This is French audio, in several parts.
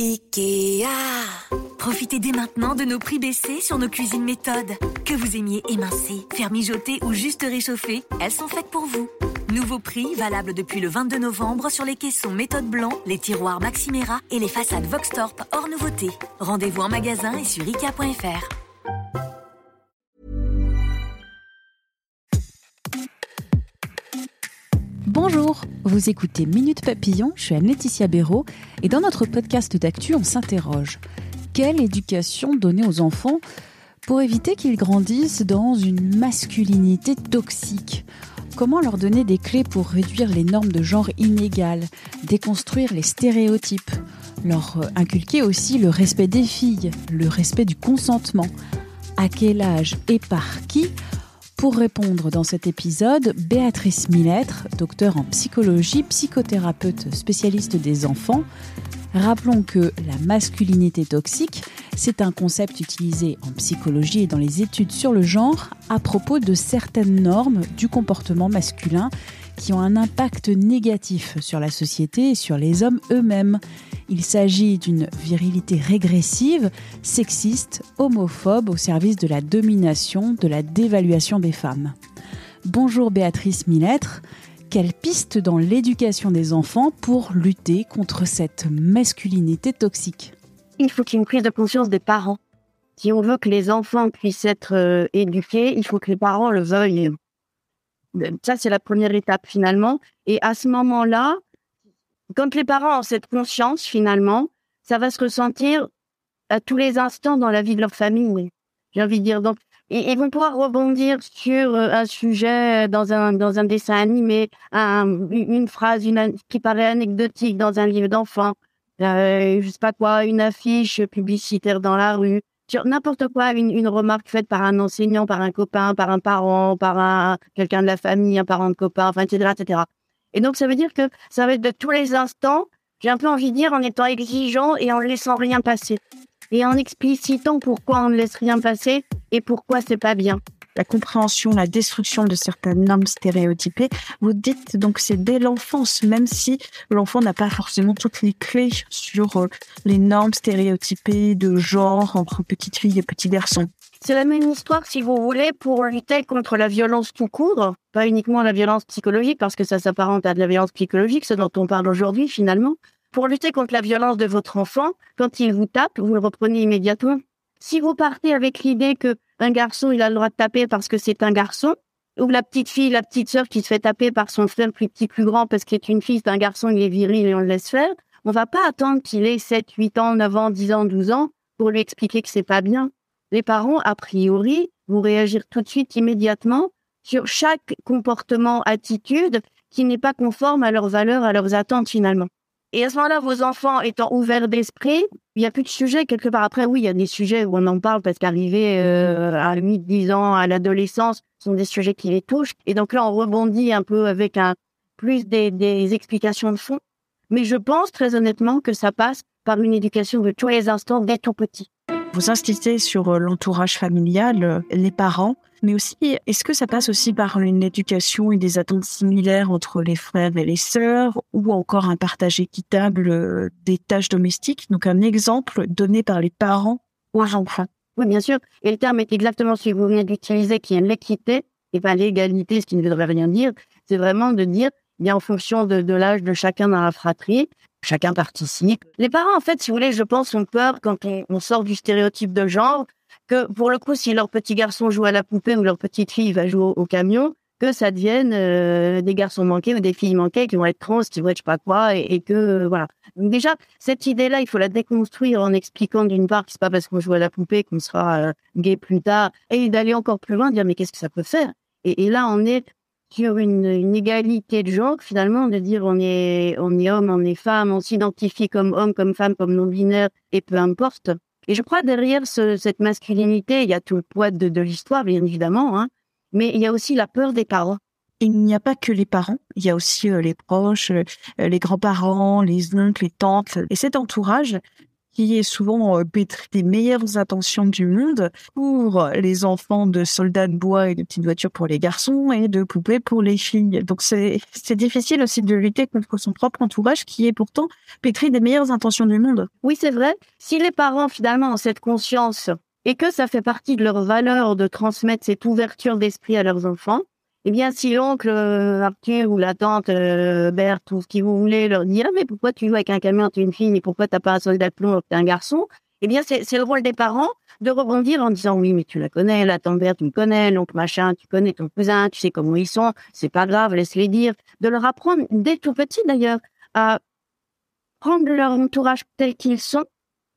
Ikea. Profitez dès maintenant de nos prix baissés sur nos cuisines méthodes. Que vous aimiez émincer, faire mijoter ou juste réchauffer, elles sont faites pour vous. Nouveau prix valable depuis le 22 novembre sur les caissons méthode blanc, les tiroirs Maximera et les façades Voxtorp hors nouveauté. Rendez-vous en magasin et sur Ikea.fr. Bonjour, vous écoutez Minute Papillon, je suis Anne-Laetitia Béraud et dans notre podcast d'actu, on s'interroge. Quelle éducation donner aux enfants pour éviter qu'ils grandissent dans une masculinité toxique? Comment leur donner des clés pour réduire les normes de genre inégales, déconstruire les stéréotypes, leur inculquer aussi le respect des filles, le respect du consentement? À quel âge et par qui pour répondre dans cet épisode, Béatrice Millettre, docteur en psychologie, psychothérapeute spécialiste des enfants. Rappelons que la masculinité toxique, c'est un concept utilisé en psychologie et dans les études sur le genre à propos de certaines normes du comportement masculin qui ont un impact négatif sur la société et sur les hommes eux-mêmes. Il s'agit d'une virilité régressive, sexiste, homophobe au service de la domination, de la dévaluation des femmes. Bonjour Béatrice Millettre. Quelle piste dans l'éducation des enfants pour lutter contre cette masculinité toxique? Il faut qu'il y ait une prise de conscience des parents. Si on veut que les enfants puissent être euh, éduqués, il faut que les parents le veuillent. Ça, c'est la première étape finalement. Et à ce moment-là, quand les parents ont cette conscience finalement, ça va se ressentir à tous les instants dans la vie de leur famille. J'ai envie de dire. Donc, ils vont pouvoir rebondir sur euh, un sujet dans un dans un dessin animé, une phrase qui paraît anecdotique dans un livre d'enfant, euh, je sais pas quoi, une affiche publicitaire dans la rue, n'importe quoi, une, remarque faite par un enseignant, par un copain, par un parent, par un, quelqu'un de la famille, un parent de copain, enfin, etc., etc. Et donc, ça veut dire que ça va être de tous les instants, j'ai un peu envie de dire, en étant exigeant et en laissant rien passer. Et en explicitant pourquoi on ne laisse rien passer et pourquoi c'est pas bien la compréhension, la destruction de certaines normes stéréotypées. Vous dites donc c'est dès l'enfance, même si l'enfant n'a pas forcément toutes les clés sur euh, les normes stéréotypées de genre entre petites filles et petits garçons. C'est la même histoire, si vous voulez, pour lutter contre la violence tout court, pas uniquement la violence psychologique, parce que ça s'apparente à de la violence psychologique, ce dont on parle aujourd'hui finalement. Pour lutter contre la violence de votre enfant, quand il vous tape, vous le reprenez immédiatement. Si vous partez avec l'idée que un garçon, il a le droit de taper parce que c'est un garçon, ou la petite fille, la petite sœur qui se fait taper par son frère plus petit, plus grand parce qu'il est une fille, c'est un garçon, il est viril et on le laisse faire. On va pas attendre qu'il ait 7, 8 ans, 9 ans, 10 ans, 12 ans pour lui expliquer que c'est pas bien. Les parents, a priori, vont réagir tout de suite, immédiatement, sur chaque comportement, attitude qui n'est pas conforme à leurs valeurs, à leurs attentes finalement. Et à ce moment-là, vos enfants étant ouverts d'esprit, il n'y a plus de sujet quelque part. Après, oui, il y a des sujets où on en parle parce qu'arriver euh, à 8, 10 ans, à l'adolescence, sont des sujets qui les touchent. Et donc là, on rebondit un peu avec un plus des, des explications de fond. Mais je pense très honnêtement que ça passe par une éducation de tous les instants dès tout petit. Vous insistez sur euh, l'entourage familial, euh, les parents, mais aussi, est-ce que ça passe aussi par une éducation et des attentes similaires entre les frères et les sœurs, ou encore un partage équitable euh, des tâches domestiques? Donc un exemple donné par les parents aux enfants. Oui, bien sûr. Et le terme est exactement ce que vous venez d'utiliser, qui est l'équité, et pas l'égalité, ce qui ne veut rien dire. C'est vraiment de dire, bien en fonction de l'âge de chacun dans la fratrie, chacun participe. Les parents, en fait, si vous voulez, je pense, ont peur quand on, sort du stéréotype de genre, que pour le coup, si leur petit garçon joue à la poupée ou leur petite fille va jouer au, camion, que ça devienne euh, des garçons manqués ou des filles manquées qui vont être trans, qui vont être je sais pas quoi, et, que euh, voilà. Donc déjà, cette idée-là, il faut la déconstruire en expliquant d'une part que c'est pas parce qu'on joue à la poupée qu'on sera euh, gay plus tard, et d'aller encore plus loin, dire mais qu'est-ce que ça peut faire? Et, et, là, on est sur une, une, égalité de genre, finalement, de dire on est, on est homme, on est femme, on s'identifie comme homme, comme femme, comme non-binaire, et peu importe. Et je crois derrière ce, cette masculinité, il y a tout le poids de, de l'histoire, bien évidemment, hein, mais il y a aussi la peur des parents. Il n'y a pas que les parents, il y a aussi euh, les proches, euh, les grands-parents, les oncles, les tantes. Et cet entourage, qui est souvent euh, pétri des meilleures intentions du monde pour les enfants de soldats de bois et de petites voitures pour les garçons et de poupées pour les filles. Donc c'est difficile aussi de lutter contre son propre entourage qui est pourtant pétri des meilleures intentions du monde. Oui, c'est vrai. Si les parents finalement ont cette conscience et que ça fait partie de leur valeur de transmettre cette ouverture d'esprit à leurs enfants, eh bien, si l'oncle euh, Arthur ou la tante euh, Berthe ou ce qui vous voulez leur dire ah, mais pourquoi tu joues avec un camion, tu es une fille, mais pourquoi t'as pas un soldat de plomb, t'es un garçon? Eh bien, c'est le rôle des parents de rebondir en disant oui, mais tu la connais, la tante Berthe, tu me connais, l'oncle machin, tu connais ton cousin, tu sais comment ils sont, c'est pas grave, laisse-les dire. De leur apprendre dès tout petit d'ailleurs à prendre leur entourage tel qu'ils sont,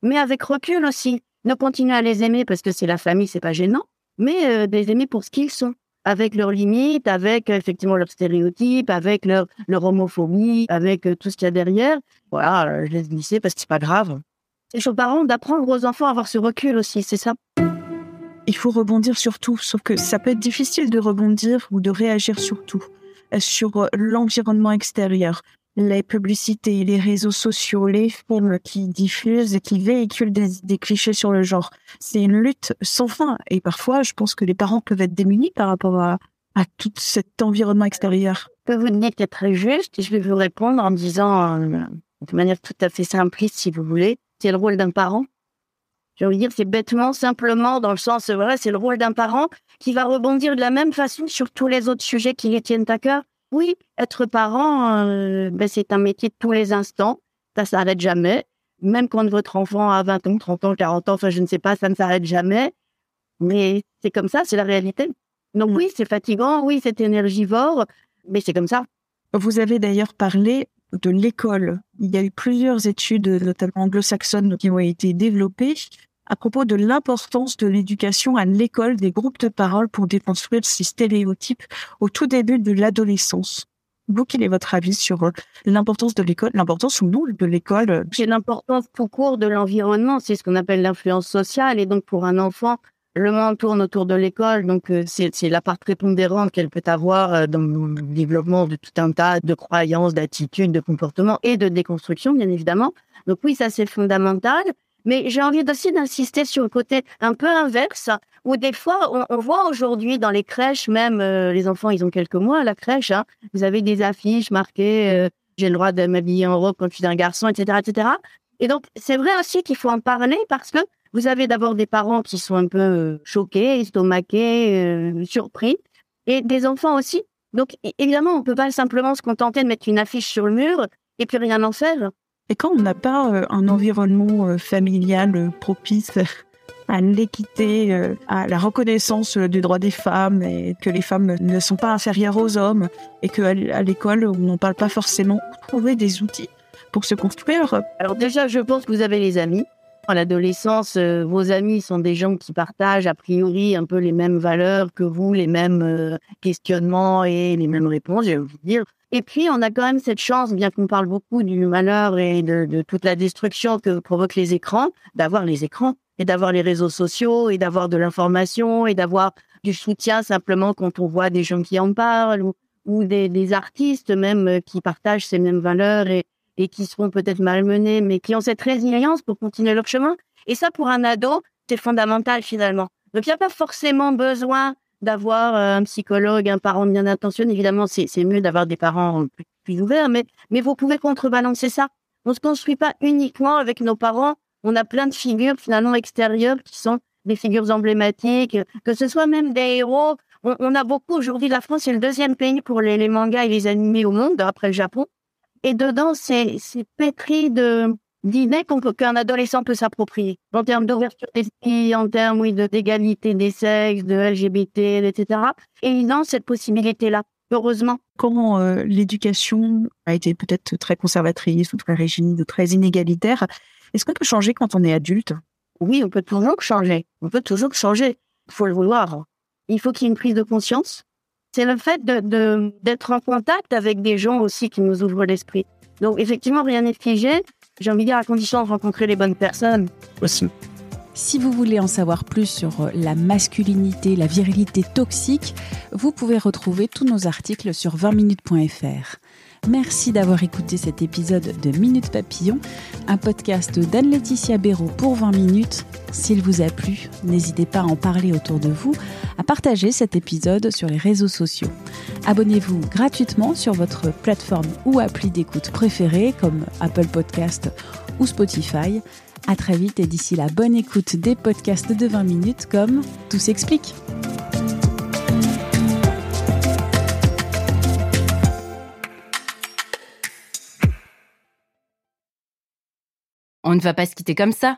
mais avec recul aussi. Ne continuer à les aimer parce que c'est la famille, c'est pas gênant, mais euh, les aimer pour ce qu'ils sont avec leurs limites, avec effectivement leurs stéréotypes, avec leur, leur homophobie, avec euh, tout ce qu'il y a derrière. Voilà, euh, je laisse glisser parce que c'est pas grave. C'est aux parents d'apprendre aux enfants à avoir ce recul aussi, c'est ça? Il faut rebondir sur tout, sauf que ça peut être difficile de rebondir ou de réagir sur tout, euh, sur l'environnement extérieur les publicités, les réseaux sociaux, les films qui diffusent et qui véhiculent des, clichés sur le genre. C'est une lutte sans fin. Et parfois, je pense que les parents peuvent être démunis par rapport à, tout cet environnement extérieur. Que vous dites est très juste. Je vais vous répondre en disant, euh, de manière tout à fait simpliste, si vous voulez, c'est le rôle d'un parent. Envie de dire, c'est bêtement, simplement, dans le sens vrai, c'est le rôle d'un parent qui va rebondir de la même façon sur tous les autres sujets qui les tiennent à cœur. Oui, être parent, euh, ben, c'est un métier de tous les instants. Ça s'arrête jamais. Même quand votre enfant a 20 ans, 30 ans, 40 ans, enfin, je ne sais pas, ça ne s'arrête jamais. Mais c'est comme ça, c'est la réalité. Donc mmh. oui, c'est fatigant, oui, c'est énergivore, mais c'est comme ça. Vous avez d'ailleurs parlé de l'école. Il y a eu plusieurs études, notamment anglo-saxonnes, qui ont été développées à propos de l'importance de l'éducation à l'école des groupes de parole pour déconstruire ces stéréotypes au tout début de l'adolescence. Vous, quel est votre avis sur euh, l'importance de l'école, l'importance ou non de l'école C'est l'importance tout court de l'environnement, c'est ce qu'on appelle l'influence sociale. Et donc, pour un enfant, le monde tourne autour de l'école, donc euh, c'est la part prépondérante qu'elle peut avoir euh, dans le développement de tout un tas de croyances, d'attitudes, de comportements et de déconstruction, bien évidemment. Donc oui, ça c'est fondamental. Mais j'ai envie aussi d'insister sur le côté un peu inverse, où des fois, on, voit aujourd'hui dans les crèches, même euh, les enfants, ils ont quelques mois à la crèche, hein, vous avez des affiches marquées euh, j'ai le droit de m'habiller en robe quand je suis un garçon, etc., etc. Et donc, c'est vrai aussi qu'il faut en parler parce que vous avez d'abord des parents qui sont un peu euh, choqués, estomaqués, surpris, et des enfants aussi. Donc, évidemment, on peut pas simplement se contenter de mettre une affiche sur le mur et puis rien en faire. Et quand on n'a pas euh, un environnement euh, familial euh, propice à l'équité, à la reconnaissance du droit des femmes et que les femmes ne sont pas inférieures aux hommes et qu'à l'école, on n'en parle pas forcément, trouver des outils pour se construire. Alors déjà, je pense que vous avez les amis. À l'adolescence, vos amis sont des gens qui partagent a priori un peu les mêmes valeurs que vous, les mêmes questionnements et les mêmes réponses, je vais vous dire. Et puis, on a quand même cette chance, bien qu'on parle beaucoup du malheur et de, toute la destruction que provoquent les écrans, d'avoir les écrans et d'avoir les réseaux sociaux et d'avoir de l'information et d'avoir du soutien simplement quand on voit des gens qui en parlent ou, des, artistes même euh, qui partagent ces mêmes valeurs et qui seront peut-être malmenés, mais qui ont cette résilience pour continuer leur chemin. Et ça, pour un ado, c'est fondamental finalement. Donc, il n'y a pas forcément besoin d'avoir euh, un psychologue, un parent bien intentionné. Évidemment, c'est mieux d'avoir des parents plus, ouverts, mais, mais vous pouvez contrebalancer ça. On ne se construit pas uniquement avec nos parents. On a plein de figures finalement extérieures qui sont des figures emblématiques, que ce soit même des héros. On, a beaucoup aujourd'hui. La France est le deuxième pays pour les, les mangas et les animés au monde, après le Japon. Et dedans, c'est pétri de, d'idées qu'un adolescent peut s'approprier en termes d'ouverture d'esprit, en termes oui, d'égalité des sexes, de LGBT, etc. Et ils ont cette possibilité-là, heureusement. Comment euh, l'éducation a été peut-être très conservatrice ou très rigide ou très inégalitaire, est-ce qu'on peut changer quand on est adulte? Oui, on peut toujours changer. On peut toujours changer. Il faut le vouloir. Il faut qu'il y ait une prise de conscience. C'est le fait d'être de, en contact avec des gens aussi qui nous ouvrent l'esprit. Donc effectivement, rien n'est figé j'ai envie de dire à condition de rencontrer les bonnes personnes. Si vous voulez en savoir plus sur la masculinité, la virilité toxique, vous pouvez retrouver tous nos articles sur 20minutes.fr. Merci d'avoir écouté cet épisode de Minute Papillon, un podcast d'Anne-Laetitia Béraud pour 20 minutes. S'il vous a plu, n'hésitez pas à en parler autour de vous, à partager cet épisode sur les réseaux sociaux. Abonnez-vous gratuitement sur votre plateforme ou appli d'écoute préférée comme Apple Podcast ou Spotify. À très vite et d'ici la bonne écoute des podcasts de 20 minutes comme Tout s'explique. On ne va pas se quitter comme ça.